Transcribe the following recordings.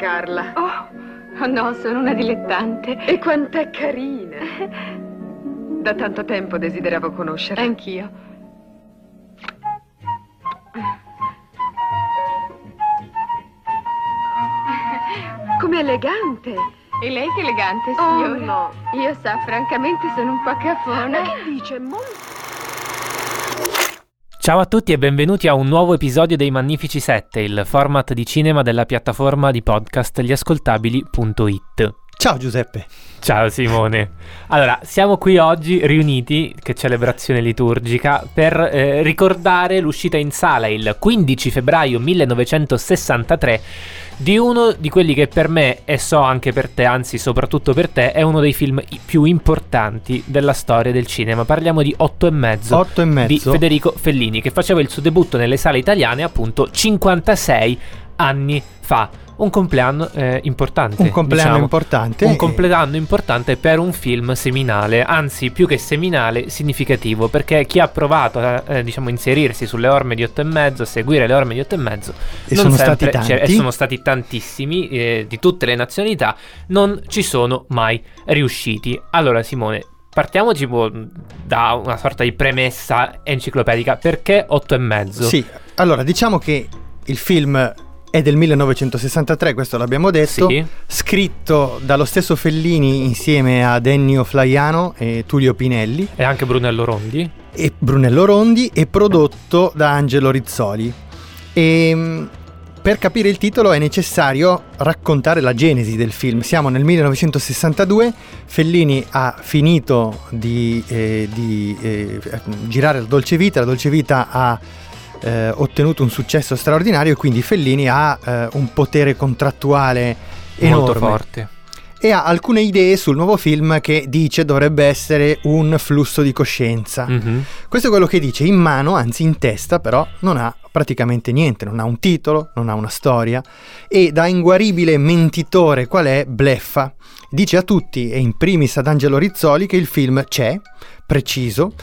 Carla. Oh, no, sono una dilettante. E quant'è carina. Da tanto tempo desideravo conoscerla. Anch'io. Come elegante. E lei che elegante, Oh, signora. no. Io sa, francamente sono un po' Ma cafona. che dice? Molto. Ciao a tutti e benvenuti a un nuovo episodio dei Magnifici 7, il format di cinema della piattaforma di podcast gliascoltabili.it. Ciao Giuseppe. Ciao Simone. Allora, siamo qui oggi riuniti, che celebrazione liturgica, per eh, ricordare l'uscita in sala il 15 febbraio 1963 di uno di quelli che per me, e so anche per te, anzi soprattutto per te, è uno dei film più importanti della storia del cinema. Parliamo di Otto e mezzo. Otto e mezzo. di Federico Fellini, che faceva il suo debutto nelle sale italiane appunto 56 anni fa. Un compleanno eh, importante. Un compleanno diciamo. importante. Un compleanno importante per un film seminale, anzi più che seminale, significativo, perché chi ha provato a eh, diciamo, inserirsi sulle orme di 8 e mezzo, a seguire le orme di 8 e mezzo, E non sono sempre stati tanti. e sono stati tantissimi eh, di tutte le nazionalità, non ci sono mai riusciti. Allora Simone, partiamo tipo da una sorta di premessa enciclopedica, perché 8 e mezzo? Sì, allora diciamo che il film è del 1963, questo l'abbiamo detto, Sì. scritto dallo stesso Fellini insieme ad Ennio Flaiano e Tullio Pinelli E anche Brunello Rondi? e Brunello Rondi e prodotto da Angelo Rizzoli. E mh, per capire il titolo è necessario raccontare la genesi del film. Siamo nel 1962, Fellini ha finito di, eh, di, eh, girare la Dolce Vita, la Dolce Vita ha eh, ottenuto un successo straordinario e quindi Fellini ha eh, un potere contrattuale enorme Molto forte. e ha alcune idee sul nuovo film che dice dovrebbe essere un flusso di coscienza. Mhm. Questo è quello che dice in mano, anzi in testa, però non ha praticamente niente, non ha un titolo, non ha una storia e da inguaribile mentitore qual è bleffa. Dice a tutti e in primis ad Angelo Rizzoli che il film c'è, preciso,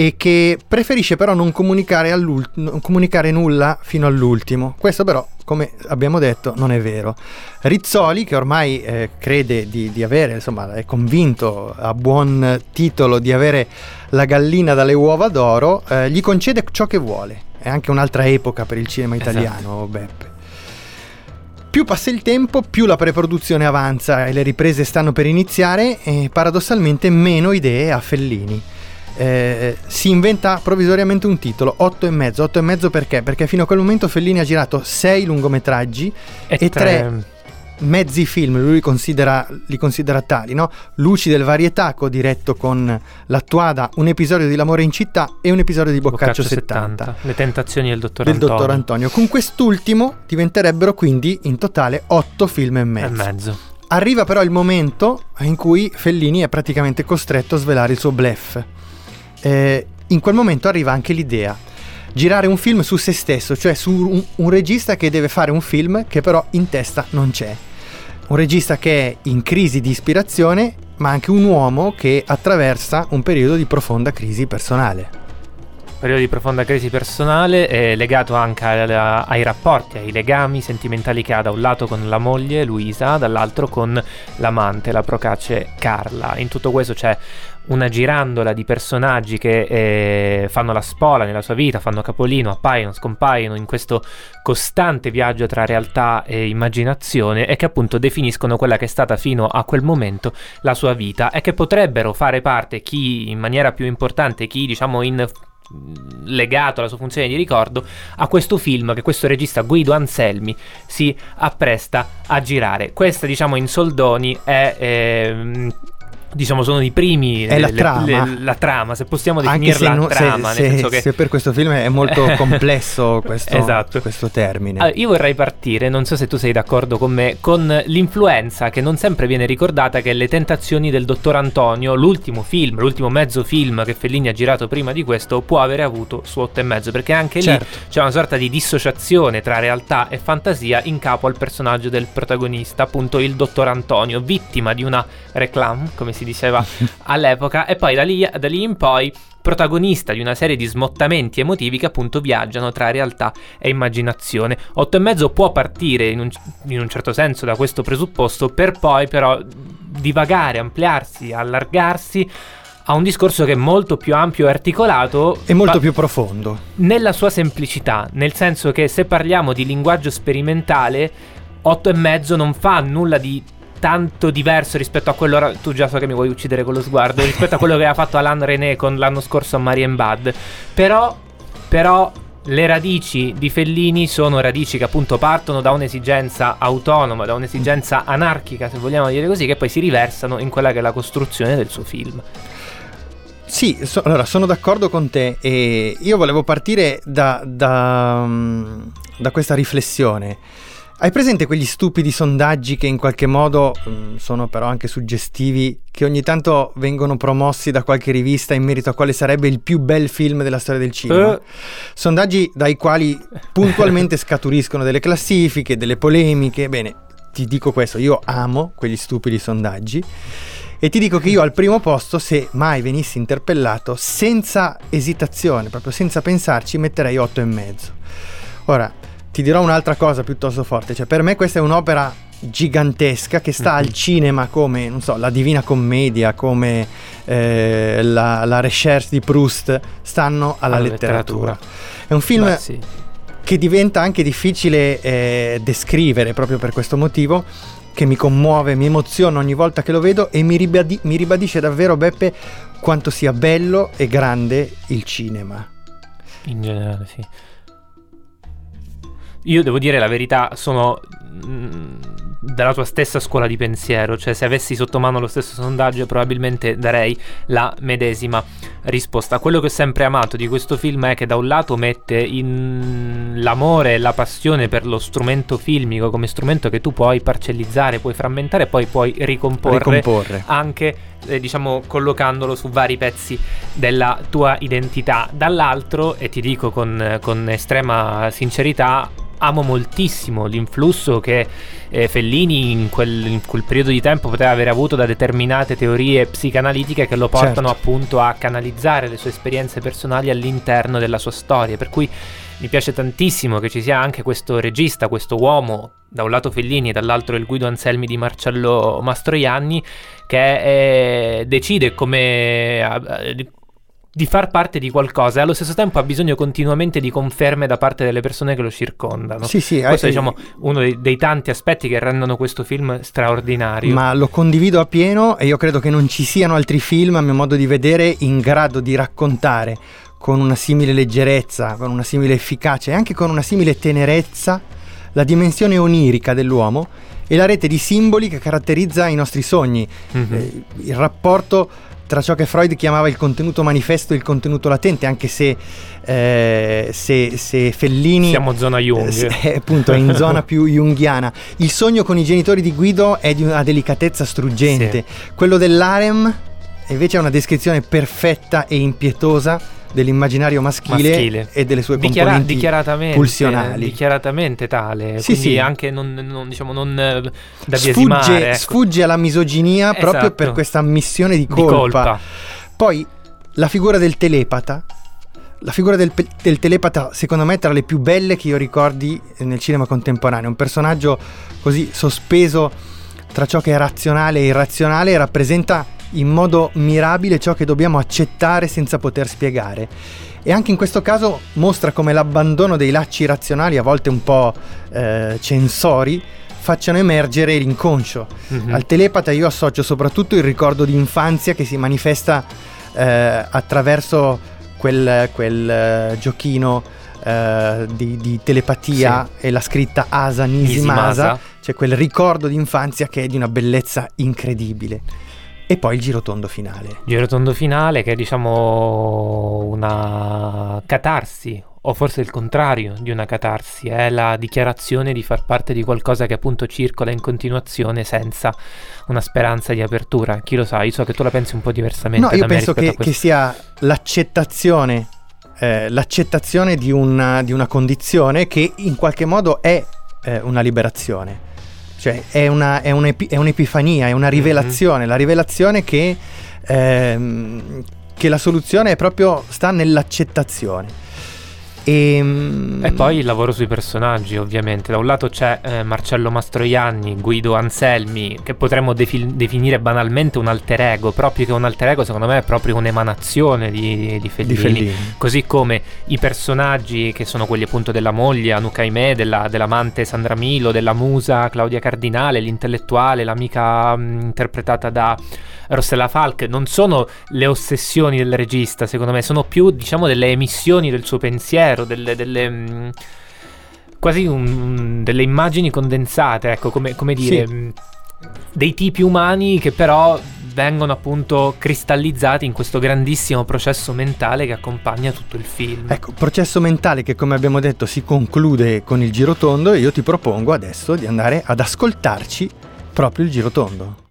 e che preferisce però non comunicare, non comunicare nulla fino all'ultimo. Questo però, come abbiamo detto, non è vero. Rizzoli, che ormai eh, crede di, di avere, insomma, è convinto a buon titolo di avere la gallina dalle uova d'oro, eh, gli concede ciò che vuole. È anche un'altra epoca per il cinema Esatto. italiano, Beppe. Più passa il tempo, più la preproduzione avanza e le riprese stanno per iniziare e paradossalmente meno idee ha Fellini. Eh, si inventa provvisoriamente un titolo, 8 e mezzo. 8 e mezzo perché? Perché fino a quel momento Fellini ha girato 6 lungometraggi E, E tre, mezzi film, lui considera, li considera tali, no? Luci del Varietaco diretto con l'attuada Un episodio di L'amore in città e un episodio di Boccaccio, Boccaccio 70. 70. Le tentazioni del dottor del Antonio. dottor Antonio. Con quest'ultimo diventerebbero quindi in totale otto film e E mezzo. mezzo. Arriva però il momento in cui Fellini è praticamente costretto a svelare il suo bluff. Eh, in quel momento arriva anche l'idea. Girare un film su se stesso, cioè su un, un regista che deve fare un film che però in testa non c'è. Un regista che è in crisi di ispirazione, ma anche un uomo che attraversa un periodo di profonda crisi personale. Periodo di profonda crisi personale è legato anche alla- ai rapporti, ai legami sentimentali che ha da un lato con la moglie Luisa, dall'altro con l'amante, la procace Carla. In tutto questo c'è una girandola di personaggi che eh, fanno la spola nella sua vita, fanno capolino, appaiono, scompaiono in questo costante viaggio tra realtà e immaginazione e che appunto definiscono quella che è stata fino a quel momento la sua vita e che potrebbero fare parte chi in maniera più importante, chi diciamo in legato alla sua funzione di ricordo a questo film che questo regista Guido Anselmi si appresta a girare. Questa, diciamo, in soldoni è. ehm, Diciamo sono i primi È la le- trama. le- la trama, se possiamo Anche se, definirla no- se- trama, se- nel senso che se per questo film è molto complesso questo, Esatto. questo termine. allora, io vorrei partire, non so se tu sei d'accordo con me, con l'influenza che non sempre viene ricordata, che è Le tentazioni del dottor Antonio, l'ultimo film, l'ultimo mezzo film che Fellini ha girato prima di questo, può avere avuto su otto e mezzo, perché anche Certo. lì c'è una sorta di dissociazione tra realtà e fantasia in capo al personaggio del protagonista, appunto il dottor Antonio, vittima di una reclame, come si diceva all'epoca, e poi da lì, da lì in poi protagonista di una serie di smottamenti emotivi che appunto viaggiano tra realtà e immaginazione. Otto e mezzo può partire in un, in un certo senso da questo presupposto per poi però divagare, ampliarsi, allargarsi a un discorso che è molto più ampio e articolato È molto più profondo. nella sua semplicità, nel senso che se parliamo di linguaggio sperimentale, otto e mezzo non fa nulla di tanto diverso rispetto a quello tu già so che mi vuoi uccidere con lo sguardo rispetto a quello che ha fatto Alain René con l'anno scorso a Marienbad Bad però però le radici di Fellini sono radici che appunto partono da un'esigenza autonoma, da un'esigenza anarchica, se vogliamo dire così, che poi si riversano in quella che è la costruzione del suo film. Sì, so- allora sono d'accordo con te e io volevo partire da, da, mm, da questa riflessione. Hai presente quegli stupidi sondaggi che in qualche modo mm, sono però anche suggestivi, che ogni tanto vengono promossi da qualche rivista in merito a quale sarebbe il più bel film della storia del cinema? Eh. Sondaggi dai quali puntualmente scaturiscono delle classifiche, delle polemiche. Bene, ti dico questo, io amo quegli stupidi sondaggi. E ti dico che io al primo posto, se mai venissi interpellato, senza esitazione, proprio senza pensarci, metterei 8 e mezzo. Ora, ti dirò un'altra cosa piuttosto forte, cioè per me questa è un'opera gigantesca che sta al cinema come, non so, la Divina Commedia, come eh, la, la Recherche di Proust, stanno alla, Alla letteratura. letteratura. È un film Beh, sì. che diventa anche difficile eh, descrivere proprio per questo motivo che mi commuove, mi emoziona ogni volta che lo vedo e mi, ribadi- mi ribadisce davvero Beppe quanto sia bello e grande il cinema. In generale, sì. Io devo dire la verità, sono mm, della tua stessa scuola di pensiero, cioè se avessi sotto mano lo stesso sondaggio probabilmente darei la medesima risposta. Quello che ho sempre amato di questo film è che da un lato mette in l'amore e la passione per lo strumento filmico come strumento che tu puoi parcellizzare, puoi frammentare e poi puoi ricomporre Ricomporre. anche eh, diciamo collocandolo su vari pezzi della tua identità. Dall'altro, e ti dico con, con estrema sincerità, amo moltissimo l'influsso che eh, Fellini in quel, in quel periodo di tempo poteva aver avuto da determinate teorie psicanalitiche che lo portano Certo. appunto a canalizzare le sue esperienze personali all'interno della sua storia. Per cui mi piace tantissimo che ci sia anche questo regista, questo uomo, da un lato Fellini e dall'altro il Guido Anselmi di Marcello Mastroianni, che eh, decide come eh, di- far parte di qualcosa e allo stesso tempo ha bisogno continuamente di conferme da parte delle persone che lo circondano. Sì, sì, Questo è eh, diciamo uno dei, dei tanti aspetti che rendono questo film straordinario. Ma lo condivido appieno e io credo che non ci siano altri film, a mio modo di vedere, in grado di raccontare con una simile leggerezza, con una simile efficacia e anche con una simile tenerezza la dimensione onirica dell'uomo e la rete di simboli che caratterizza i nostri sogni, Mhm. eh, il rapporto tra ciò che Freud chiamava il contenuto manifesto e il contenuto latente, anche se, eh, se, se Fellini... Siamo zona Jung. eh, è appunto è in zona più junghiana. Il sogno con i genitori di Guido è di una delicatezza struggente. Quello dell'harem invece è una descrizione perfetta e impietosa dell'immaginario maschile, Maschile. e delle sue Dichiara- componenti dichiaratamente, pulsionali. dichiaratamente tale, Sì, quindi sì. anche non, non, diciamo, non eh, da sfugge, biesimare, ecco. sfugge alla misoginia proprio Esatto. per questa ammissione di Di colpa. colpa. Poi la figura del telepata. La figura del, pe- del telepata, secondo me, è tra le più belle che io ricordi nel cinema contemporaneo. Un personaggio così sospeso tra ciò che è razionale e irrazionale rappresenta in modo mirabile ciò che dobbiamo accettare senza poter spiegare. E anche in questo caso mostra come l'abbandono dei lacci razionali, a volte un po' eh, censori, facciano emergere l'inconscio. Mhm. Al telepata io associo soprattutto il ricordo di infanzia che si manifesta eh, attraverso quel, quel, eh, giochino eh, di, di telepatia e la scritta Asa Nisimasa, Nisimasa. c'è quel ricordo di infanzia che è di una bellezza incredibile. E poi il girotondo finale. Girotondo finale che è diciamo una catarsi o forse il contrario di una catarsi, è la dichiarazione di far parte di qualcosa che appunto circola in continuazione senza una speranza di apertura. Chi lo sa, io so che tu la pensi un po' diversamente. No, io penso che, che sia l'accettazione, eh, l'accettazione di una, di una condizione che in qualche modo è eh, una liberazione. Cioè è, una, è, un'epi- è un'epifania, è Mhm. una rivelazione, la rivelazione che, ehm, che la soluzione è proprio sta nell'accettazione. Ehm, E poi il lavoro sui personaggi, ovviamente. Da un lato c'è eh, Marcello Mastroianni, Guido Anselmi, che potremmo defi- definire banalmente un alter ego, proprio che un alter ego secondo me è proprio un'emanazione di, di Fellini. di Fellini. Così come i personaggi che sono quelli appunto della moglie Anuka Aimee, della, dell'amante Sandra Milo, della musa Claudia Cardinale, l'intellettuale, l'amica mh, interpretata da Rossella Falk, non sono le ossessioni del regista, secondo me, sono più diciamo delle emissioni del suo pensiero, delle... delle mh, quasi un- delle immagini condensate, ecco, come, come dire, Sì. mh, dei tipi umani che però vengono appunto cristallizzati in questo grandissimo processo mentale che accompagna tutto il film. Ecco, processo mentale che come abbiamo detto si conclude con il girotondo e io ti propongo adesso di andare ad ascoltarci proprio il girotondo.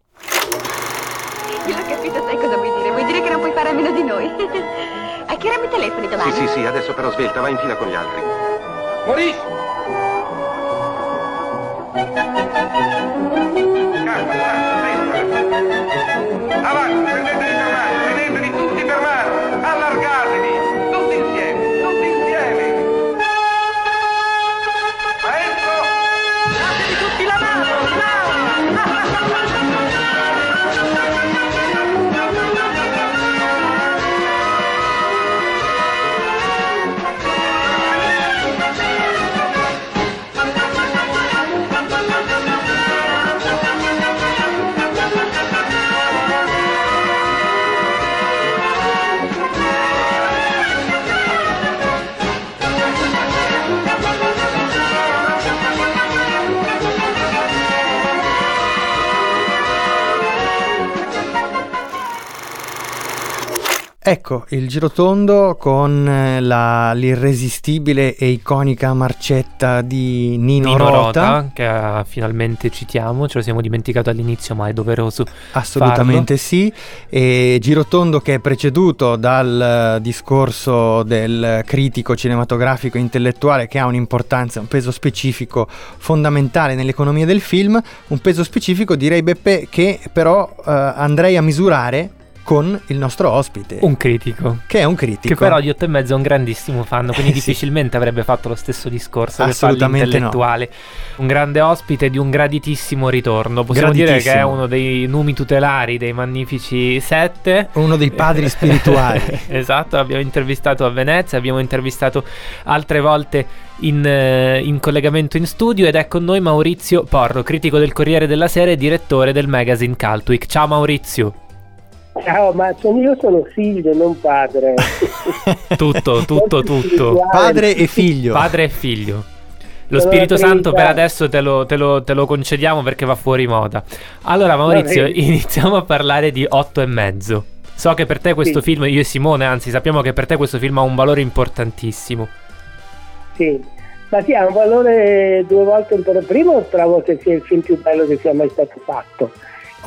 Mi telefoni domani? Sì, sì, sì, adesso però svelta, va in fila con gli altri. Maurice! Ecco, il girotondo con eh, la- l'irresistibile e iconica marcetta di Nino, Nino Rota. Rota, che ah, finalmente citiamo, ce lo siamo dimenticato all'inizio, ma è doveroso. Assolutamente sì, e Girotondo che è preceduto dal eh, discorso del critico cinematografico intellettuale che ha un'importanza, un peso specifico fondamentale nell'economia del film, un peso specifico direi Beppe che però eh, andrei a misurare con il nostro ospite, Un critico. che è un critico. Che però di 8 e mezzo è un grandissimo fan, quindi Eh, sì. difficilmente avrebbe fatto lo stesso discorso che fa Assolutamente no. Un grande ospite di un graditissimo ritorno. Possiamo dire che è uno dei numi tutelari dei Magnifici Sette. uno dei padri spirituali. esatto, abbiamo intervistato a Venezia, abbiamo intervistato altre volte in, eh, in collegamento in studio ed è con noi Maurizio Porro, critico del Corriere della Sera e direttore del magazine Caltwick. Ciao Maurizio. Ciao, ma sono- io sono figlio, non padre. Tutto, tutto, tutto. Padre e figlio. Padre e figlio. Lo Sono Spirito Santo per adesso te lo, te lo- te lo concediamo perché va fuori moda. Allora Maurizio, iniziamo a parlare di Otto e mezzo. So che per te questo Sì. film, io e Simone, anzi sappiamo che per te questo film ha un valore importantissimo. Sì, ma sì, ha un valore due volte importante. Primo, trovo che sia il film più bello che sia mai stato fatto.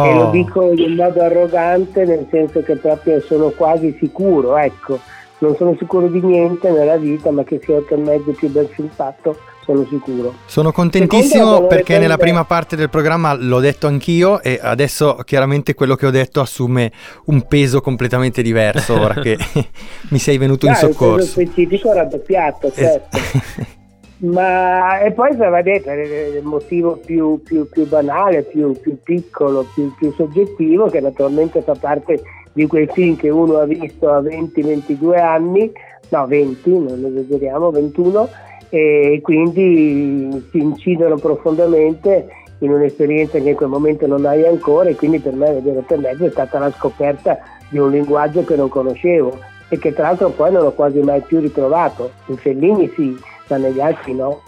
E Oh. lo dico in modo arrogante, nel senso che proprio sono quasi sicuro, ecco. Non sono sicuro di niente nella vita, ma che sia otto e mezzo più bel film fatto, sono sicuro. Sono contentissimo perché nella prima parte del programma l'ho detto anch'io e adesso chiaramente quello che ho detto assume un peso completamente diverso ora che mi sei venuto in Dai, un peso soccorso. specifico raddoppiato, certo. Ma e poi se va detto il motivo più, più- più banale, più, più piccolo, più, soggettivo, che naturalmente fa parte di quei film che uno ha visto a 20-22 anni, no 20, non esageriamo, 21, e quindi si incidono profondamente in un'esperienza che in quel momento non hai ancora e quindi per me vedere e mezzo è stata la scoperta di un linguaggio che non conoscevo e che tra l'altro poi non ho quasi mai più ritrovato. In Fellini sì, ma negli altri no.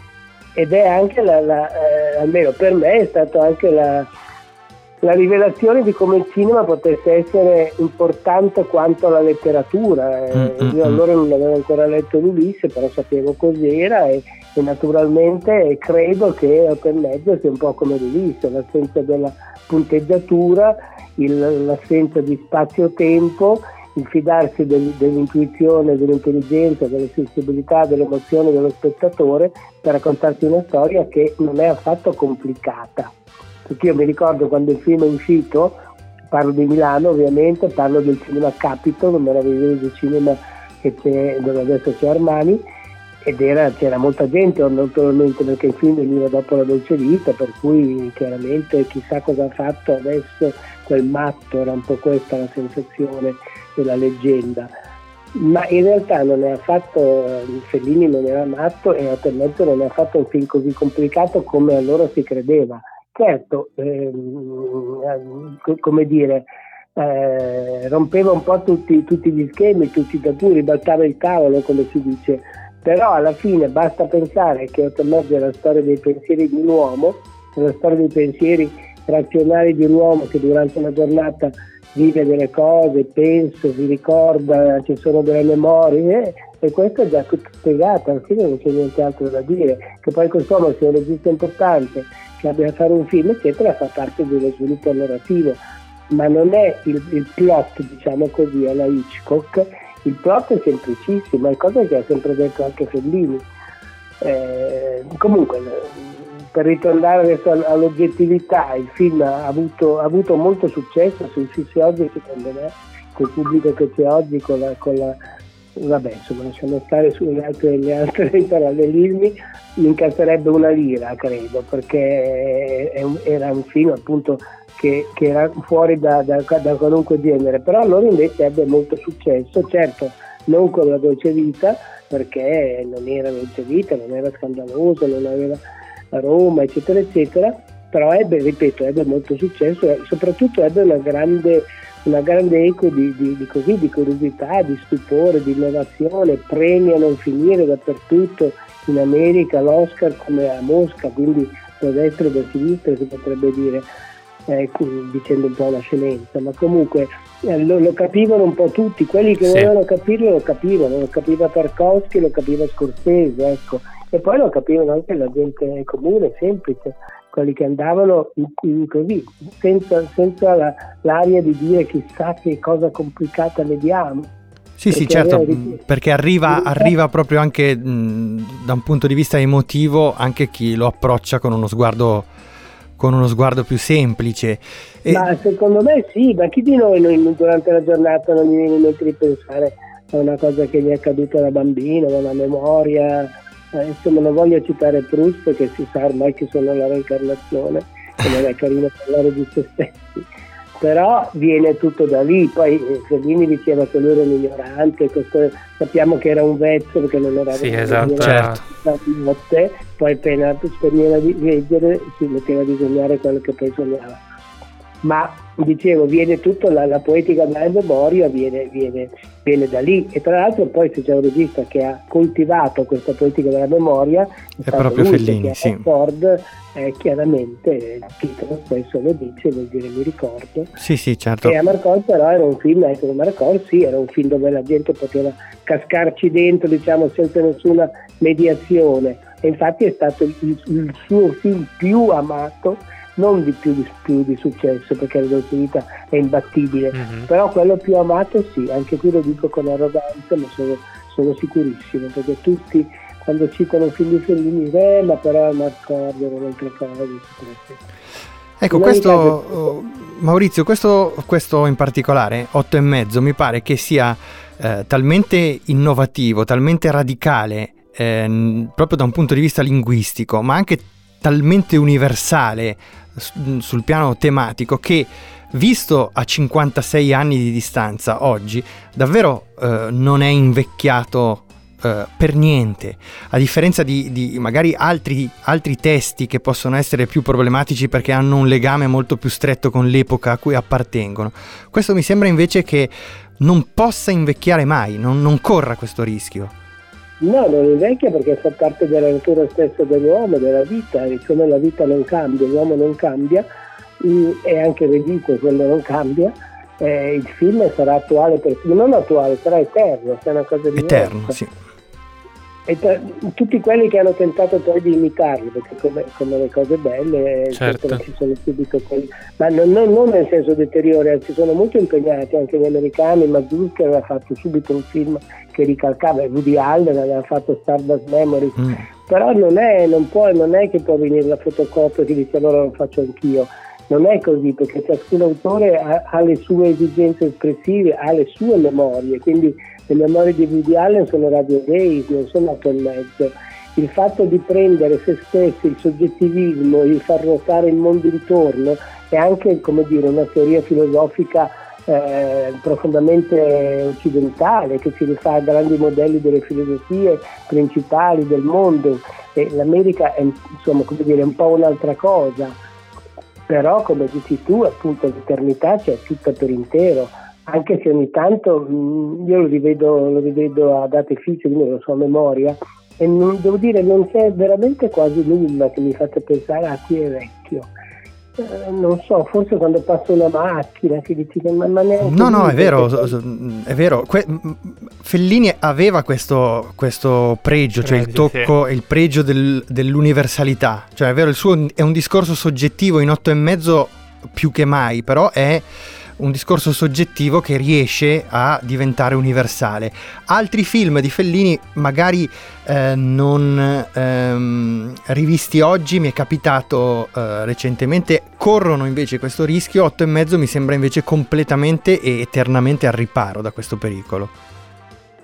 Ed è anche, la, la, eh, almeno per me, è stato anche la, la rivelazione di come il cinema potesse essere importante quanto la letteratura. Eh, Mm, mm, io mm. allora non avevo ancora letto l'Ulisse, però sapevo cos'era e, e naturalmente credo che e mezzo sia un po' come l'Ulisse, l'assenza della punteggiatura, il- l'assenza di spazio-tempo, il fidarsi del- dell'intuizione, dell'intelligenza, della sensibilità, dell'emozione dello spettatore per raccontarti una storia che non è affatto complicata. Perché io mi ricordo quando il film è uscito, parlo di Milano ovviamente, parlo del cinema Capitol, un meraviglioso cinema dove adesso c'è Armani, ed era, c'era molta gente naturalmente perché il film veniva dopo la dolce vita, per cui chiaramente chissà cosa ha fatto adesso quel matto, era un po' questa la sensazione della leggenda. Ma in realtà non è affatto, eh, Fellini non era matto e Otto e mezzo non è affatto un film così complicato come allora si credeva. Certo, ehm, co- come dire, eh, rompeva un po' tutti, tutti gli schemi, tutti i tabù, ribaltava il tavolo come si dice, però alla fine basta pensare che Otto e mezzo è la storia dei pensieri di un uomo, la storia dei pensieri razionali di un uomo che durante una giornata vive delle cose, pensa, si ricorda, ci sono delle memorie eh, e questo è già tutto spiegato, alla fine non c'è niente altro da dire, che poi quest'uomo sia un regista importante, che abbia a fare un film, eccetera, fa parte dello sviluppo narrativo, ma non è il, il plot, diciamo così, alla Hitchcock, il plot è semplicissimo, è cosa che ha sempre detto anche Fellini. Eh, comunque, per ritornare adesso all- all'oggettività, il film ha avuto, ha avuto molto successo, se uscisse oggi secondo me, col pubblico che c'è oggi, con la, con la vabbè insomma lasciamo stare sulle altre, le altre parallelismi, mi incasserebbe una lira credo, perché un- era un film appunto che, che era fuori da, da- da qualunque genere, però allora invece ebbe molto successo, certo non con la dolce vita, perché non era dolce vita, non era scandaloso, non aveva Roma, eccetera, eccetera, però ebbe, ripeto, ebbe molto successo e soprattutto ebbe una grande, una grande eco di, di- di così, di curiosità, di stupore, di innovazione, premi a non finire dappertutto, in America l'Oscar come a Mosca, quindi da destra e da sinistra si potrebbe dire, eh, dicendo un po' una scemenza, ma comunque eh, lo, lo capivano un po' tutti, quelli che Sì. volevano capirlo lo capivano, lo capiva Tarkovsky, lo capiva Scorsese, ecco. E poi lo capivano anche la gente comune, semplice, quelli che andavano in- in così, senza, senza la- l'aria di dire chissà che cosa complicata vediamo. Sì, sì, Perché certo, aveva- mh, perché arriva, arriva proprio anche mh, da un punto di vista emotivo anche chi lo approccia con uno sguardo, con uno sguardo più semplice. E- Ma secondo me sì, ma chi di noi non- durante la giornata non gli viene in mente di pensare a una cosa che gli è accaduta da bambino, a una memoria, eh, insomma non voglio citare Proust perché si sa ormai che sono la reincarnazione e non è carino parlare di se stessi, però viene tutto da lì, poi eh, Fellini diceva che lui era un ignorante, questo- sappiamo che era un vezzo perché non era Sì, esatto. Certo. notte, poi appena spegneva di leggere si metteva a disegnare quello che poi sognava. Ma dicevo, viene tutto, la, la poetica della memoria viene, viene, viene, da lì e tra l'altro poi se c'è un regista che ha coltivato questa poetica della memoria è, è proprio lui, Fellini, sì. Ford, eh, chiaramente il titolo stesso lo dice, vuol dire mi ricordo. Sì, sì, certo. E Amarcord però era un film, ecco, Amarcord sì, era un film dove la gente poteva cascarci dentro, diciamo, senza nessuna mediazione. E infatti è stato il, il suo film più amato non di più di, più di successo perché la dolce vita è imbattibile, mm-hmm. però quello più amato sì, anche qui lo dico con arroganza, ma sono, sono sicurissimo perché tutti quando citano un film di Fellini eh, ma però è Marcordo, un'altra cosa, Ecco, questo, oh, Maurizio, questo, questo, in particolare, 8 e mezzo, mi pare che sia eh, talmente innovativo, talmente radicale, eh, proprio da un punto di vista linguistico, ma anche talmente universale sul piano tematico che visto a 56 anni di distanza oggi davvero eh, non è invecchiato eh, per niente. A differenza di, di magari altri, altri, testi che possono essere più problematici perché hanno un legame molto più stretto con l'epoca a cui appartengono. Questo mi sembra invece che non possa invecchiare mai non, non corra questo rischio No, non invecchia perché fa parte della natura stessa dell'uomo, della vita, e come la vita non cambia, l'uomo non cambia, e anche il regista quello non cambia, eh, il film sarà attuale, per, non attuale, sarà eterno, è una cosa diversa. Eterno, sì e tra, tutti quelli che hanno tentato poi di imitarli, perché come, come le cose belle certo. ci sono subito quelli, ma non, non, non, nel senso deteriore, anzi sono molto impegnati anche gli americani, Mazurka aveva fatto subito un film che ricalcava, Woody Allen aveva fatto Stardust Memories, mm. però non è, non, può, non è che può venire la fotocopia che dice allora lo faccio anch'io, non è così perché ciascun autore ha, ha le sue esigenze espressive, ha le sue memorie, quindi le memorie di Woody Allen sono Radio Days, non sono otto e mezzo. Il fatto di prendere se stessi, il soggettivismo, di far ruotare il mondo intorno è anche come dire, una teoria filosofica eh, profondamente occidentale che si rifà a grandi modelli delle filosofie principali del mondo. E L'America è insomma, dire, un po' un'altra cosa, però come dici tu appunto l'eternità c'è tutta per intero anche se ogni tanto mh, mm, io lo rivedo, lo rivedo a date fisse, quindi lo so a memoria, e non, devo dire non c'è veramente quasi nulla che mi faccia pensare a ah, chi è vecchio. Eh, non so, forse quando passa una macchina si dice ma, ma neanche No, no, è vero, è vero. Que- Fellini aveva questo, questo pregio, cioè il tocco e il pregio del, dell'universalità. Cioè è vero, il suo è un discorso soggettivo in otto e mezzo più che mai, però è un discorso soggettivo che riesce a diventare universale. Altri film di Fellini, magari eh, non ehm, rivisti oggi, mi è capitato eh, recentemente, corrono invece questo rischio, 8 e mezzo mi sembra invece completamente e eternamente al riparo da questo pericolo.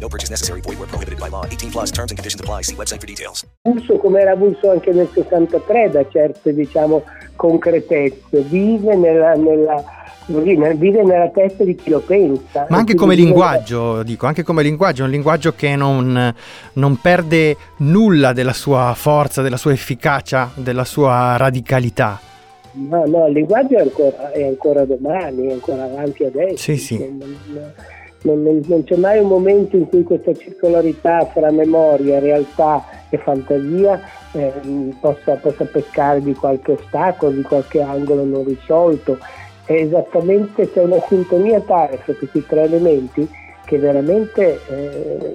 No purchase necessary. Void where prohibited by law. 18 plus terms and conditions apply. See website for details. Pulso come era avulso anche nel 63 da certe, diciamo, concretezze. Vive nella, nella vive nella testa di chi lo pensa. Ma anche come linguaggio, dico, anche come linguaggio, un linguaggio che non, non, perde nulla della sua forza, della sua efficacia, della sua radicalità. No, no, il linguaggio è ancora, è ancora domani, è ancora avanti adesso. Sì, sì. Non, non, non, non, c'è mai un momento in cui questa circolarità fra memoria, realtà e fantasia eh, possa, possa peccare di qualche ostacolo, di qualche angolo non risolto. È esattamente c'è una sintonia tale fra questi tre elementi che veramente eh,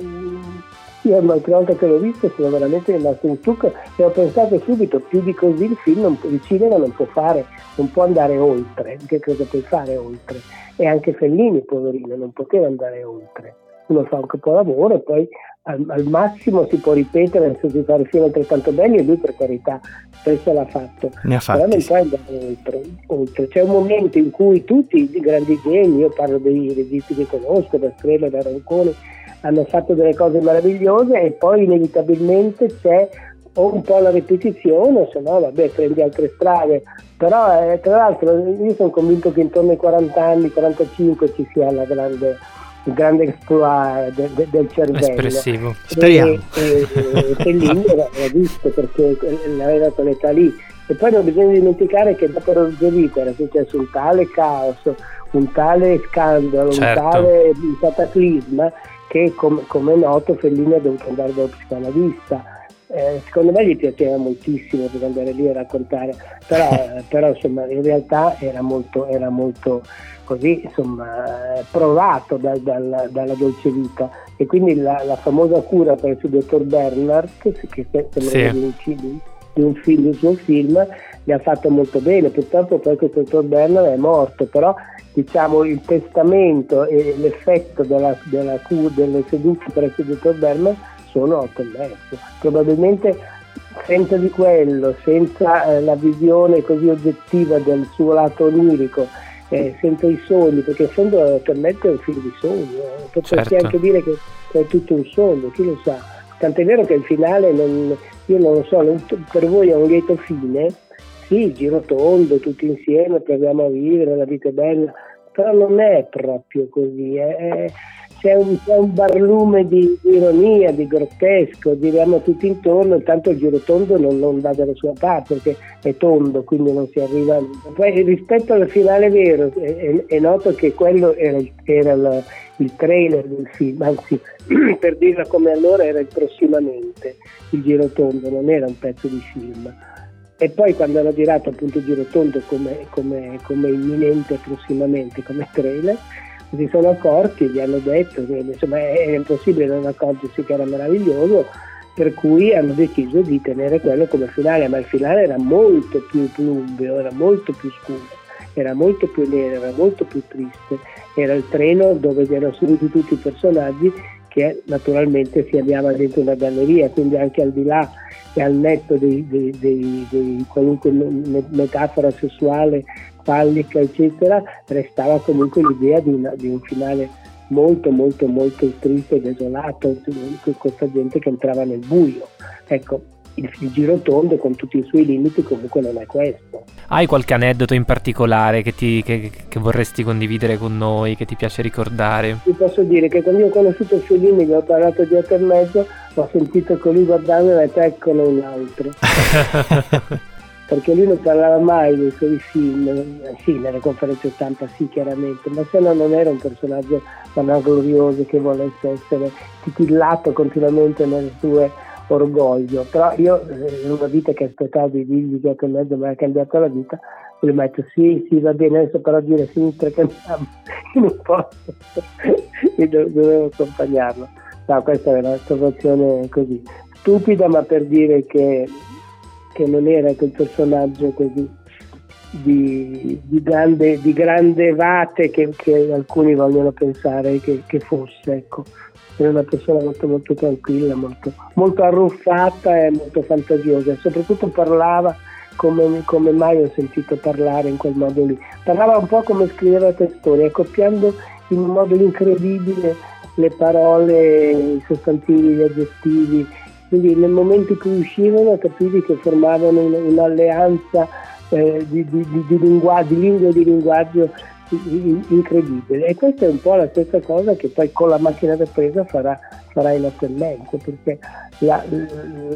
io l'altra volta che l'ho visto sono veramente rimasto in stucco e ho pensato subito più di così il film, non, il cinema non può fare, non può andare oltre, che cosa puoi fare oltre? E anche Fellini, poverino, non poteva andare oltre. Uno fa un capolavoro e poi al, al, massimo si può ripetere se si fa film altrettanto belli e lui per carità spesso l'ha fatto. Ne ha fatti, Però non puoi andare oltre, oltre. C'è un momento in cui tutti i grandi geni, io parlo dei registi che conosco, da Strela, da Ronconi, hanno fatto delle cose meravigliose e poi inevitabilmente c'è o un po' la ripetizione, se no vabbè prendi altre strade. Però eh, tra l'altro io sono convinto che intorno ai 40 anni, 45 ci sia la grande il grande exploit de, de, del cervello. Espressivo. Speriamo. E, e, Fellini l'ha visto perché l'aveva dato l'età lì. E poi non bisogna dimenticare che dopo Roger Vita era successo un tale caos, un tale scandalo, Certo. un tale cataclisma che com- come è noto Fellini ha dovuto andare dallo psicanalista. Eh, secondo me gli piaceva moltissimo per andare lì a raccontare, però, eh, però insomma in realtà era molto, era molto così insomma provato da- dal- dalla dolce vita e quindi la, la famosa cura presso il dottor Bernard che se- sembra Sì. di, un, film- di un film, di un suo film gli ha fatto molto bene purtroppo poi questo dottor Bernard è morto però diciamo il testamento e l'effetto della, della delle sedute presso il dottor Bernard sono otto e mezzo probabilmente senza di quello, senza eh, la visione così oggettiva del suo lato onirico, eh, senza i sogni, perché in fondo per me è un film di sogno, eh. potresti Certo. anche dire che, che è tutto un sogno, chi lo sa. Tant'è vero che il finale, non- io non lo so, non- per voi è un lieto fine, sì, giro tondo, tutti insieme, proviamo a vivere, la vita è bella, però non è proprio così, è- c'è, un, c'è un barlume di, di ironia, di grottesco, giriamo tutti intorno, intanto il giro tondo non, non va dalla sua parte perché è tondo, quindi non si arriva. Poi rispetto al finale vero, è, è- è noto che quello era, era il, il trailer del film, anzi per dirla come allora era il prossimamente, il giro tondo, non era un pezzo di film. E poi quando hanno girato appunto il giro tondo come, come, come imminente prossimamente, come trailer, si sono accorti, gli hanno detto che insomma è impossibile non accorgersi che era meraviglioso, per cui hanno deciso di tenere quello come finale, ma il finale era molto più plumbeo, era molto più scuro, era molto più nero, era molto più triste, era il treno dove erano seduti tutti i personaggi che naturalmente si avviava dentro una galleria, quindi anche al di là e al netto di, qualunque me- metafora sessuale, fallica, eccetera, restava comunque l'idea di, una- di un finale molto molto molto triste e desolato con questa gente che entrava nel buio. Ecco, il, il giro tondo con tutti i suoi limiti comunque non è questo. Hai qualche aneddoto in particolare che, ti- che- che vorresti condividere con noi, che ti piace ricordare? Vi posso dire che quando io ho conosciuto Fellini, gli ho parlato di otto e mezzo, ho sentito che lui guardarmi e ha detto eccolo un altro. perché lui non parlava mai dei suoi film, eh, sì, nelle conferenze stampa sì chiaramente, ma se no non era un personaggio vanaglorioso che volesse essere titillato continuamente nel suo orgoglio, però io eh, una vita che aspettavo di dirgli che e mezzo mi ha cambiato la vita, mi ha detto sì, sì va bene, adesso però dire sinistra che andiamo in un posto e do- dovevo accompagnarlo. No, questa è una situazione così stupida, ma per dire che che non era quel personaggio così di, di grande, di grande vate che, che alcuni vogliono pensare che, che fosse. Ecco. Era una persona molto, molto tranquilla, molto, molto arruffata e molto fantasiosa. Soprattutto parlava come, come mai ho sentito parlare in quel modo lì. Parlava un po' come scriveva Testori, accoppiando in un modo incredibile le parole, i sostantivi, gli aggettivi, quindi nel momento in cui uscivano capivi che formavano un- un'alleanza eh, di, di, di, di lingua e di linguaggio in- incredibile. E questa è un po' la stessa cosa che poi con la macchina da presa farà, farà in mezzo perché la,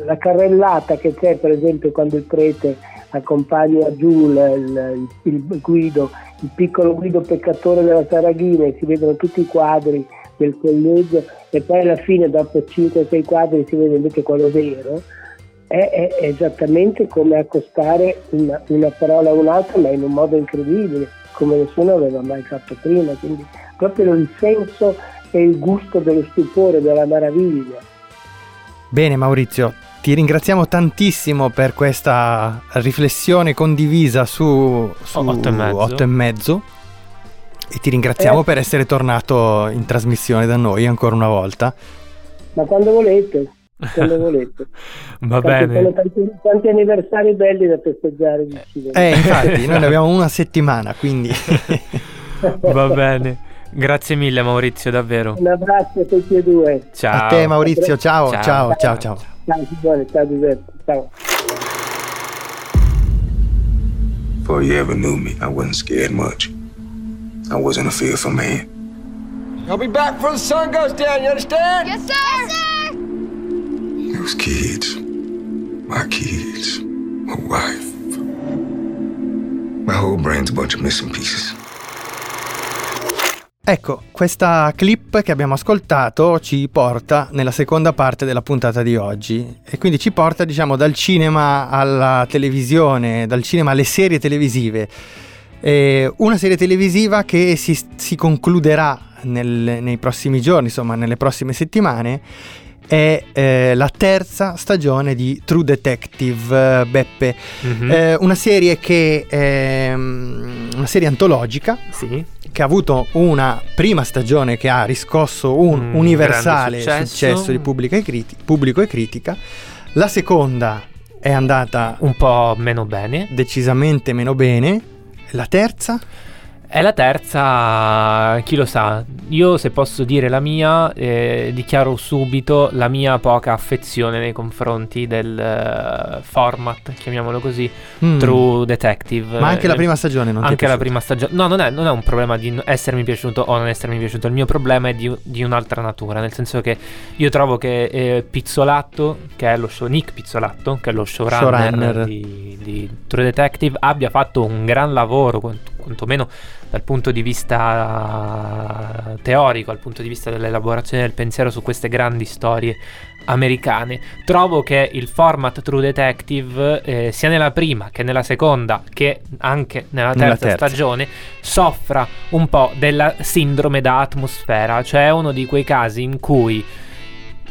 la carrellata che c'è per esempio quando il prete accompagna giù il, il- il Guido il piccolo Guido peccatore della Saraghina e si vedono tutti i quadri del collegio e poi alla fine dopo 5-6 quadri si vede invece quello vero, è, è esattamente come accostare una, una parola a un'altra ma in un modo incredibile, come nessuno aveva mai fatto prima, quindi proprio il senso e il gusto dello stupore, della meraviglia. Bene Maurizio, ti ringraziamo tantissimo per questa riflessione condivisa su, su Otto e mezzo. E mezzo. E ti ringraziamo Eh. per essere tornato in trasmissione da noi ancora una volta. Ma quando volete, quando volete. Va Tanti- bene. sono Tanti, tanti anniversari belli da festeggiare vicino. Eh, infatti, noi ne abbiamo una settimana, quindi... Va bene. Grazie mille Maurizio, davvero. Un abbraccio a tutti e due. Ciao. A te Maurizio, ciao, Ciao. ciao, ciao, ciao. Ciao Simone, ciao Giuseppe, ciao. Before you ever knew me, I wasn't scared much. I wasn't a fearful man. I'll be back before the sun goes down, you understand? Yes, sir! Yes, sir! Those kids, my kids, my wife. My whole brain's a bunch of missing pieces. Ecco, questa clip che abbiamo ascoltato ci porta nella seconda parte della puntata di oggi e quindi ci porta, diciamo, dal cinema alla televisione, dal cinema alle serie televisive. Eh, una serie televisiva che si, si concluderà nel- nei prossimi giorni, insomma, nelle prossime settimane. È eh, la terza stagione di True Detective eh, Beppe, Mhm. Eh, una serie che è mm, una serie antologica Sì. che ha avuto una prima stagione che ha riscosso un Un universale successo. successo. di pubblica e criti- pubblico e critica. La seconda è andata un po' meno bene, decisamente meno bene. La terza? E la terza, chi lo sa, io se posso dire la mia, eh, dichiaro subito la mia poca affezione nei confronti del eh, format, chiamiamolo così, Mm. True Detective. Ma anche la prima stagione non Anche la prima stagione. No, non è, non è un problema di essermi piaciuto o non essermi piaciuto. Il mio problema è di, di un'altra natura. Nel senso che io trovo che eh, Pizzolatto, che è lo show, Nick Pizzolatto, che è lo showrunner, Showrunner. Di, di True Detective, abbia fatto un gran lavoro, quant- quantomeno dal punto di vista teorico, dal punto di vista dell'elaborazione del pensiero su queste grandi storie americane. Trovo che il format True Detective, eh, sia nella prima che nella seconda, che anche nella terza, Nella terza. stagione, soffra un po' della sindrome da atmosfera, cioè è uno di quei casi in cui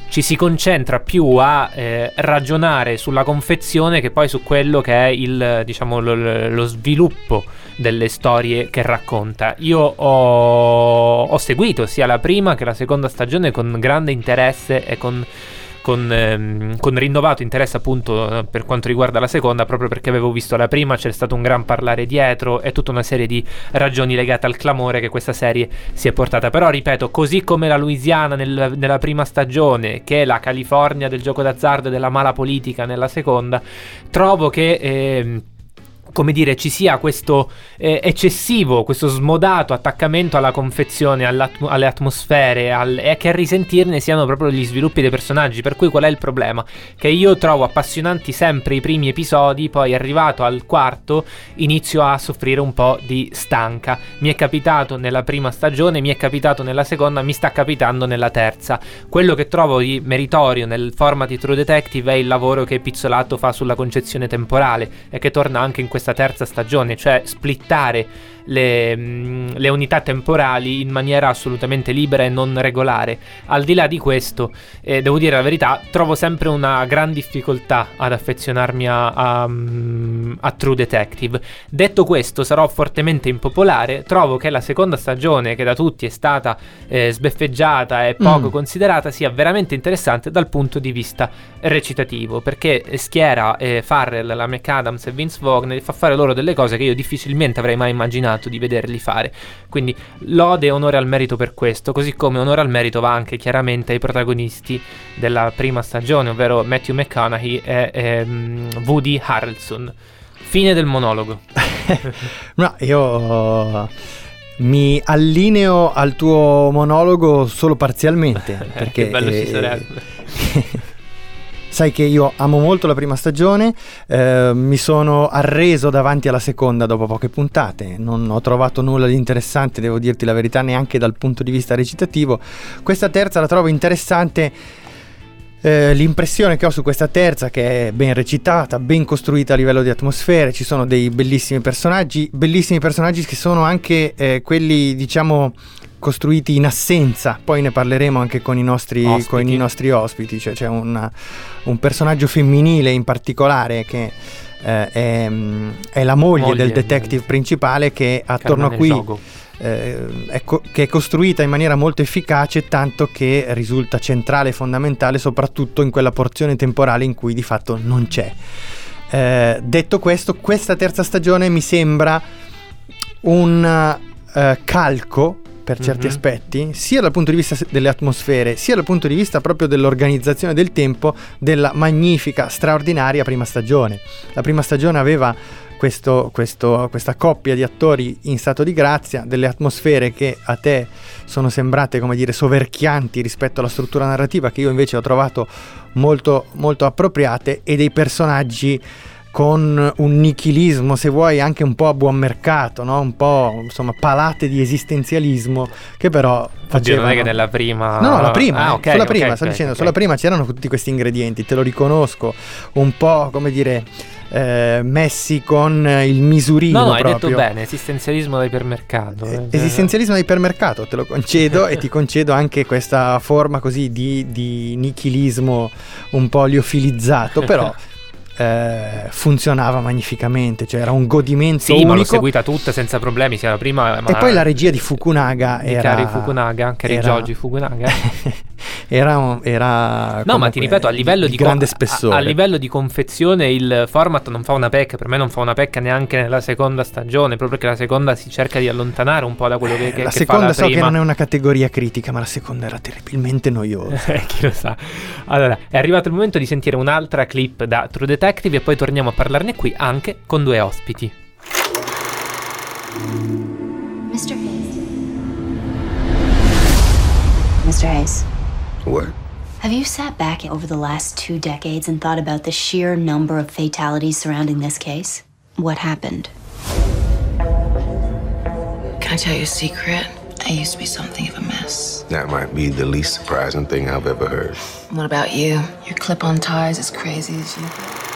ci si concentra più a eh, ragionare sulla confezione che poi su quello che è il diciamo lo, lo sviluppo delle storie che racconta. Io ho, ho seguito sia la prima che la seconda stagione con grande interesse e con con, ehm, con rinnovato interesse appunto eh, per quanto riguarda la seconda, proprio perché avevo visto la prima, c'è stato un gran parlare dietro e tutta una serie di ragioni legate al clamore che questa serie si è portata. Però ripeto, così come la Louisiana nel- nella prima stagione, che la California del gioco d'azzardo e della mala politica nella seconda, trovo che... ehm, come dire, ci sia questo eh, eccessivo, questo smodato attaccamento alla confezione, alle atmosfere, al- e che a risentirne siano proprio gli sviluppi dei personaggi. Per cui qual è il problema? Che io trovo appassionanti sempre i primi episodi, poi arrivato al quarto inizio a soffrire un po' di stanca. Mi è capitato nella prima stagione, mi è capitato nella seconda, mi sta capitando nella terza. Quello che trovo di meritorio nel format di True Detective è il lavoro che Pizzolato fa sulla concezione temporale e che torna anche in questa terza stagione, cioè splittare le, mm, le unità temporali in maniera assolutamente libera e non regolare. Al di là di questo, eh, devo dire la verità, trovo sempre una gran difficoltà ad affezionarmi a, a, mm, a True Detective. Detto questo, sarò fortemente impopolare. Trovo che la seconda stagione, che da tutti è stata eh, sbeffeggiata e poco Mm. considerata, sia veramente interessante dal punto di vista recitativo. Perché schiera eh, Farrell, la McAdams e Vince Vaughn fa fare loro delle cose che io difficilmente avrei mai immaginato di vederli fare. Quindi lode e onore al merito per questo, così come onore al merito va anche chiaramente ai protagonisti della prima stagione, ovvero Matthew McConaughey e ehm, Woody Harrelson. Fine del monologo. No, io mi allineo al tuo monologo solo parzialmente. Perché che bello ci eh, sarebbe. Sai che io amo molto la prima stagione, eh, mi sono arreso davanti alla seconda dopo poche puntate, non ho trovato nulla di interessante, devo dirti la verità, neanche dal punto di vista recitativo. Questa terza la trovo interessante. Eh, l'impressione che ho su questa terza che è ben recitata, ben costruita a livello di atmosfere, ci sono dei bellissimi personaggi, bellissimi personaggi che sono anche eh, quelli diciamo costruiti in assenza, poi ne parleremo anche con i nostri Ospiti. con i nostri ospiti, cioè c'è un, un personaggio femminile in particolare che eh, è, mm, è la moglie, Moglie, del detective principale che attorno a Carmine cui Giogo. Eh, co- che è costruita in maniera molto efficace, tanto che risulta centrale e fondamentale soprattutto in quella porzione temporale in cui di fatto non c'è. Eh, detto questo, questa terza stagione mi sembra un eh, calco per certi Mhm. aspetti, sia dal punto di vista delle atmosfere, sia dal punto di vista proprio dell'organizzazione del tempo della magnifica, straordinaria prima stagione. La prima stagione aveva questo- questo- questa coppia di attori in stato di grazia, delle atmosfere che a te sono sembrate, come dire, soverchianti rispetto alla struttura narrativa che io invece ho trovato molto, molto appropriate e dei personaggi con un nichilismo, se vuoi, anche un po' a buon mercato, no? un po' insomma palate di esistenzialismo che però Oddio, facevano... non è che nella prima. No, no, la prima, Ah, eh, ok, sulla prima, ok, sto dicendo, ok. sulla prima c'erano tutti questi ingredienti, te lo riconosco, un po' come dire eh, messi con eh, il misurino No, no, hai proprio. detto bene, esistenzialismo da ipermercato. eh. Esistenzialismo da ipermercato, te lo concedo e ti concedo anche questa forma così di, di nichilismo un po' liofilizzato, però eh, funzionava magnificamente, cioè era un godimento Sì, ma l'ho unico. seguita tutta senza problemi, sia la prima... Ma E poi la regia di Fukunaga di era... Kari Fukunaga, Kari era- Joji Fukunaga. era, un- era No, ma ti ripeto, a livello di, di, grande co- spessore. A, a livello di confezione il format non fa una pecca, per me non fa una pecca neanche nella seconda stagione, proprio perché la seconda si cerca di allontanare un po' da quello che, che, la che seconda fa la so che prima. non è una categoria critica, ma la seconda era terribilmente noiosa. Eh, Chi lo sa. Allora, è arrivato il momento di sentire un'altra clip da True Detective e poi torniamo a parlarne qui anche con due ospiti. Mr. Hayes. Mr. Hayes, What? have you sat back over the last two decades and thought about the sheer number of fatalities surrounding this case? What happened? Can I tell you a secret? I used to be something of a mess. That might be the least surprising thing I've ever heard. What about you? Your clip on ties as crazy as you.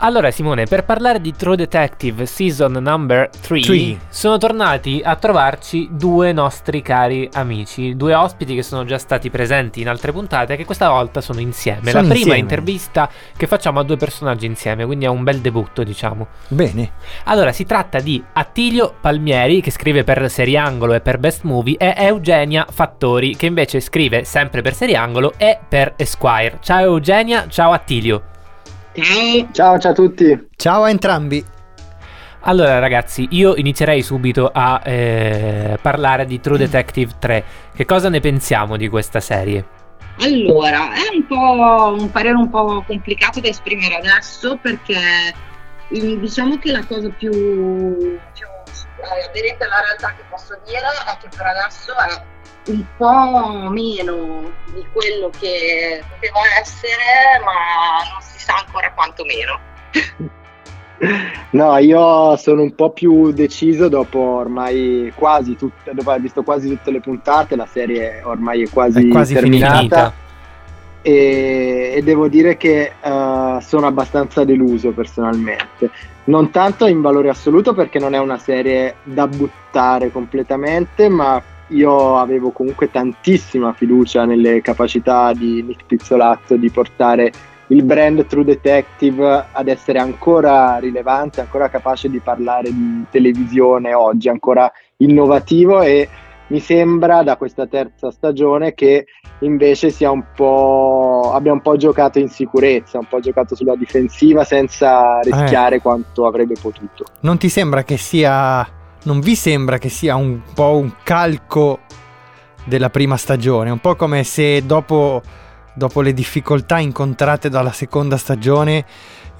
Allora Simone, per parlare di True Detective Season Number 3 Three. sono tornati a trovarci due nostri cari amici, due ospiti che sono già stati presenti in altre puntate e che questa volta sono insieme. Sono La prima insieme. intervista che facciamo a due personaggi insieme, quindi è un bel debutto diciamo. Bene. Allora, si tratta di Attilio Palmieri, che scrive per Seriangolo e per Best Movie, e Eugenia Fattori, che invece scrive sempre per Seriangolo e per Esquire. Ciao Eugenia, ciao Attilio. Ciao, ciao a tutti. Ciao a entrambi. Allora ragazzi, io inizierei subito a eh, parlare di True Detective 3. Che cosa ne pensiamo di questa serie? Allora, è un po' un parere un po' complicato da esprimere adesso perché mm, diciamo che la cosa più, più eh, aderente alla realtà che posso dire è che per adesso è un po' meno di quello che poteva essere, ma non si sa ancora quanto meno. No, io sono un po' più deciso dopo ormai quasi tutte, dopo aver visto quasi tutte le puntate, la serie ormai è quasi, È quasi terminata. finita. E, e devo dire che eh, sono abbastanza deluso personalmente. Non tanto in valore assoluto perché non è una serie da buttare completamente, ma io avevo comunque tantissima fiducia nelle capacità di Nick Pizzolatto di portare il brand True Detective ad essere ancora rilevante, ancora capace di parlare di televisione oggi, ancora innovativo e mi sembra da questa terza stagione che invece sia un po' abbia un po' giocato in sicurezza, un po' giocato sulla difensiva senza rischiare quanto avrebbe potuto. Non ti sembra che sia. Non vi sembra che sia un po' un calco della prima stagione? Un po' come se dopo, dopo le difficoltà incontrate dalla seconda stagione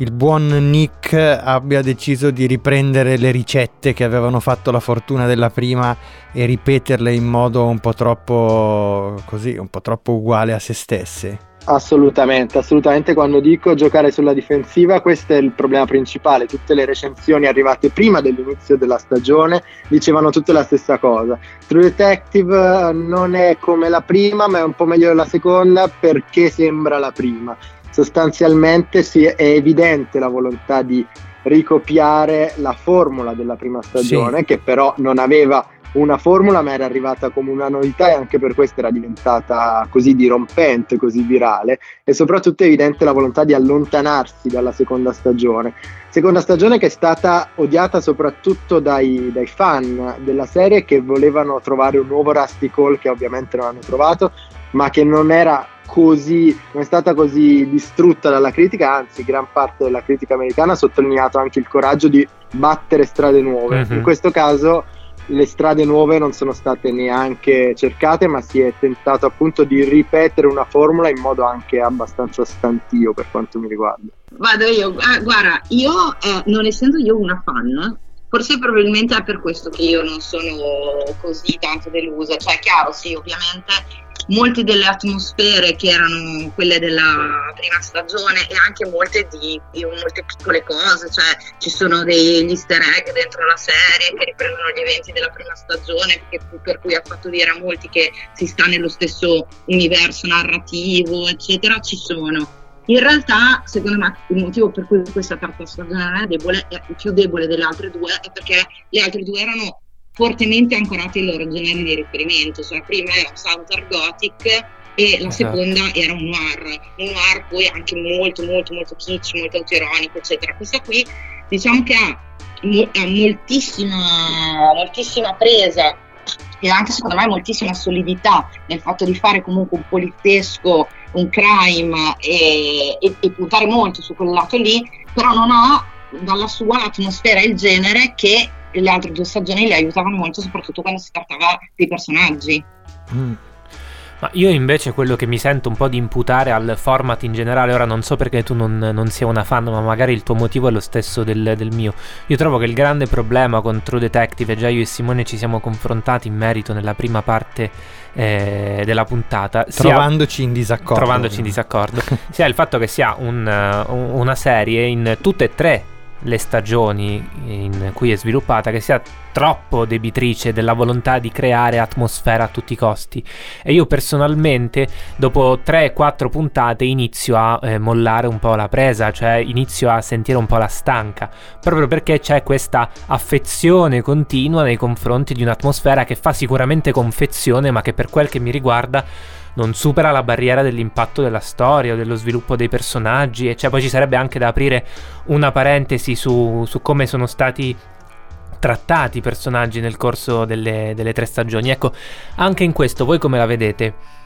il buon Nick abbia deciso di riprendere le ricette che avevano fatto la fortuna della prima e ripeterle in modo un po' troppo così, un po' troppo uguale a se stesse. Assolutamente, assolutamente quando dico giocare sulla difensiva questo è il problema principale, tutte le recensioni arrivate prima dell'inizio della stagione dicevano tutte la stessa cosa. True Detective non è come la prima ma è un po' meglio della seconda perché sembra la prima. Sostanzialmente sì, è evidente la volontà di ricopiare la formula della prima stagione Sì. che però non aveva una formula, ma era arrivata come una novità e anche per questo era diventata così dirompente, così virale e soprattutto è evidente la volontà di allontanarsi dalla seconda stagione. Seconda stagione che è stata odiata soprattutto dai, dai fan della serie che volevano trovare un nuovo Rusty Cole che ovviamente non hanno trovato, ma che non era così, non è stata così distrutta dalla critica, anzi gran parte della critica americana ha sottolineato anche il coraggio di battere strade nuove. Mhm. In questo caso le strade nuove non sono state neanche cercate, ma si è tentato appunto di ripetere una formula in modo anche abbastanza stantio per quanto mi riguarda. Vado io, Ah, guarda, io eh, non essendo io una fan, forse probabilmente è per questo che io non sono così tanto delusa, cioè è chiaro sì ovviamente molte delle atmosfere che erano quelle della prima stagione e anche molte di, di molte piccole cose, cioè ci sono degli easter egg dentro la serie che riprendono gli eventi della prima stagione, che- per cui ha fatto dire a molti che si sta nello stesso universo narrativo, eccetera, ci sono. In realtà, secondo me, il motivo per cui questa terza stagione è debole, è più debole delle altre due, è perché le altre due erano fortemente ancorate ai loro generi di riferimento. Cioè, la prima era Southern Gothic e la Esatto. seconda era un noir. Un noir poi anche molto, molto, molto kitsch, molto autoironico, eccetera. Questa qui, diciamo che ha, mo- ha moltissima, moltissima presa e anche secondo me moltissima solidità nel fatto di fare comunque un poliziesco, un crime e, e- e puntare molto su quel lato lì, però non ha dalla sua l'atmosfera e il genere che le altre due stagioni le aiutavano molto, soprattutto quando si trattava dei personaggi. Ma io invece quello che mi sento un po' di imputare al format in generale, ora non so perché tu non, non sia una fan, ma magari il tuo motivo è lo stesso del, del mio. Io trovo che il grande problema con True Detective, e già io e Simone ci siamo confrontati in merito nella prima parte eh, della puntata, sia- Trovandoci in disaccordo. trovandoci in disaccordo, sia il fatto che sia un, un- una serie in tutte e tre le stagioni in cui è sviluppata che sia troppo debitrice della volontà di creare atmosfera a tutti i costi. E io personalmente dopo 3-4 puntate inizio a eh, mollare un po' la presa cioè inizio a sentire un po' la stanca proprio perché c'è questa affezione continua nei confronti di un'atmosfera che fa sicuramente confezione ma che per quel che mi riguarda non supera la barriera dell'impatto della storia o dello sviluppo dei personaggi e cioè poi ci sarebbe anche da aprire una parentesi su, su come sono stati trattati i personaggi nel corso delle, delle tre stagioni. Ecco anche in questo voi come la vedete?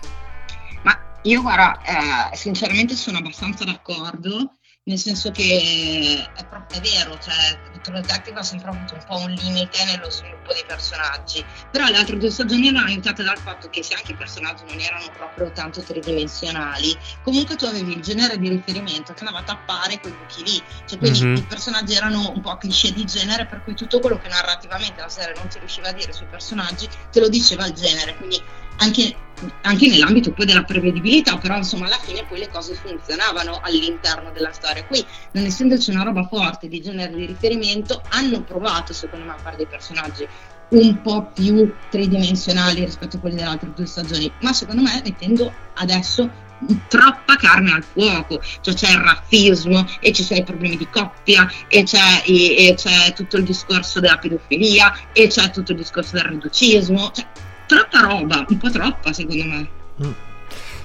Io guarda, eh, sinceramente sono abbastanza d'accordo, nel senso che è, proprio, è vero, cioè Detective ha sempre avuto un po' un limite nello sviluppo dei personaggi, però le altre due stagioni erano aiutate dal fatto che se anche i personaggi non erano proprio tanto tridimensionali, comunque tu avevi il genere di riferimento che andava a tappare quei buchi lì, cioè quindi Mhm. i personaggi erano un po' cliché di genere, per cui tutto quello che narrativamente la serie non ti riusciva a dire sui personaggi te lo diceva il genere, quindi anche, anche nell'ambito poi della prevedibilità, però insomma alla fine poi le cose funzionavano all'interno della storia. Qui, non essendoci una roba forte di genere di riferimento, hanno provato secondo me a fare dei personaggi un po' più tridimensionali rispetto a quelli delle altre due stagioni, ma secondo me mettendo adesso troppa carne al fuoco, cioè c'è il razzismo e ci sono i problemi di coppia e c'è, e, e c'è tutto il discorso della pedofilia e c'è tutto il discorso del riducismo, cioè troppa roba, un po' troppa secondo me.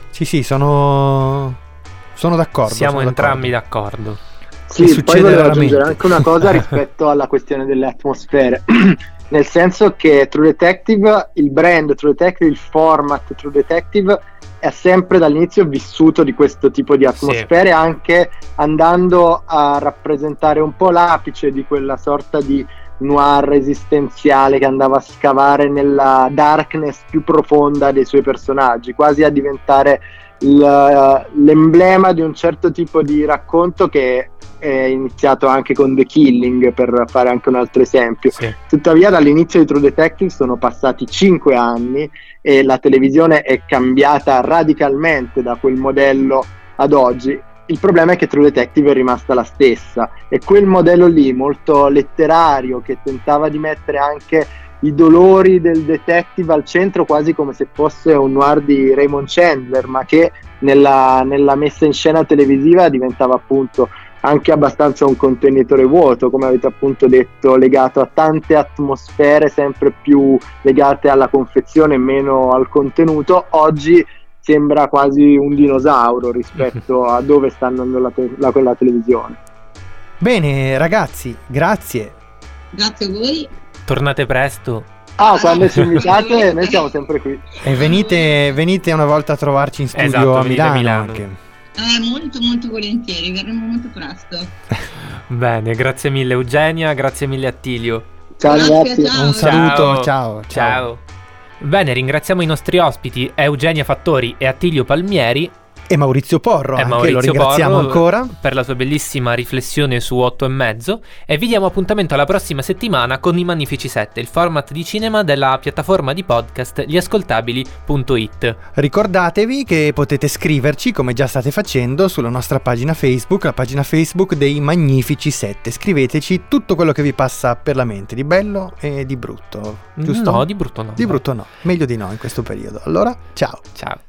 Sì, sì, sono. Sono d'accordo. siamo sono entrambi d'accordo Sì, Che poi succede volevo raramente. aggiungere anche una cosa rispetto alla questione delle atmosfere, nel senso che True Detective, il brand True Detective, il format True Detective è sempre dall'inizio vissuto di questo tipo di atmosfere, anche andando a rappresentare un po' l'apice di quella sorta di noir esistenziale che andava a scavare nella darkness più profonda dei suoi personaggi, quasi a diventare il- l'emblema di un certo tipo di racconto che è iniziato anche con The Killing per fare anche un altro esempio. Tuttavia dall'inizio di True Detective sono passati 5 anni e la televisione è cambiata radicalmente da quel modello ad oggi. Il problema è che True Detective è rimasta la stessa e quel modello lì molto letterario che tentava di mettere anche i dolori del detective al centro quasi come se fosse un noir di Raymond Chandler ma che nella, nella messa in scena televisiva diventava appunto anche abbastanza un contenitore vuoto, come avete appunto detto, legato a tante atmosfere sempre più legate alla confezione meno al contenuto. Oggi sembra quasi un dinosauro rispetto a dove sta andando la, te- la, la televisione. Bene ragazzi, grazie. Grazie a voi. Tornate presto. Ah, quando ci invitate noi siamo sempre qui. E venite, venite una volta a trovarci in studio Esatto, a Milano, Milano. anche. Eh, molto molto volentieri, verremo molto presto. Bene, grazie mille Eugenia, grazie mille Attilio. Ciao Grazie, ragazzi. ciao. Un saluto, ciao. Ciao. Bene, ringraziamo i nostri ospiti Eugenia Fattori e Attilio Palmieri E Maurizio Porro, e anche, Maurizio lo ringraziamo Porro ancora. per la sua bellissima riflessione su 8 e mezzo e vi diamo appuntamento alla prossima settimana con i Magnifici 7, il format di cinema della piattaforma di podcast gliascoltabili.it. Ricordatevi che potete scriverci, come già state facendo, sulla nostra pagina Facebook, la pagina Facebook dei Magnifici 7. Scriveteci tutto quello che vi passa per la mente, di bello e di brutto. Giusto? No, di brutto no. Di brutto no, meglio di no in questo periodo. Allora, ciao. Ciao.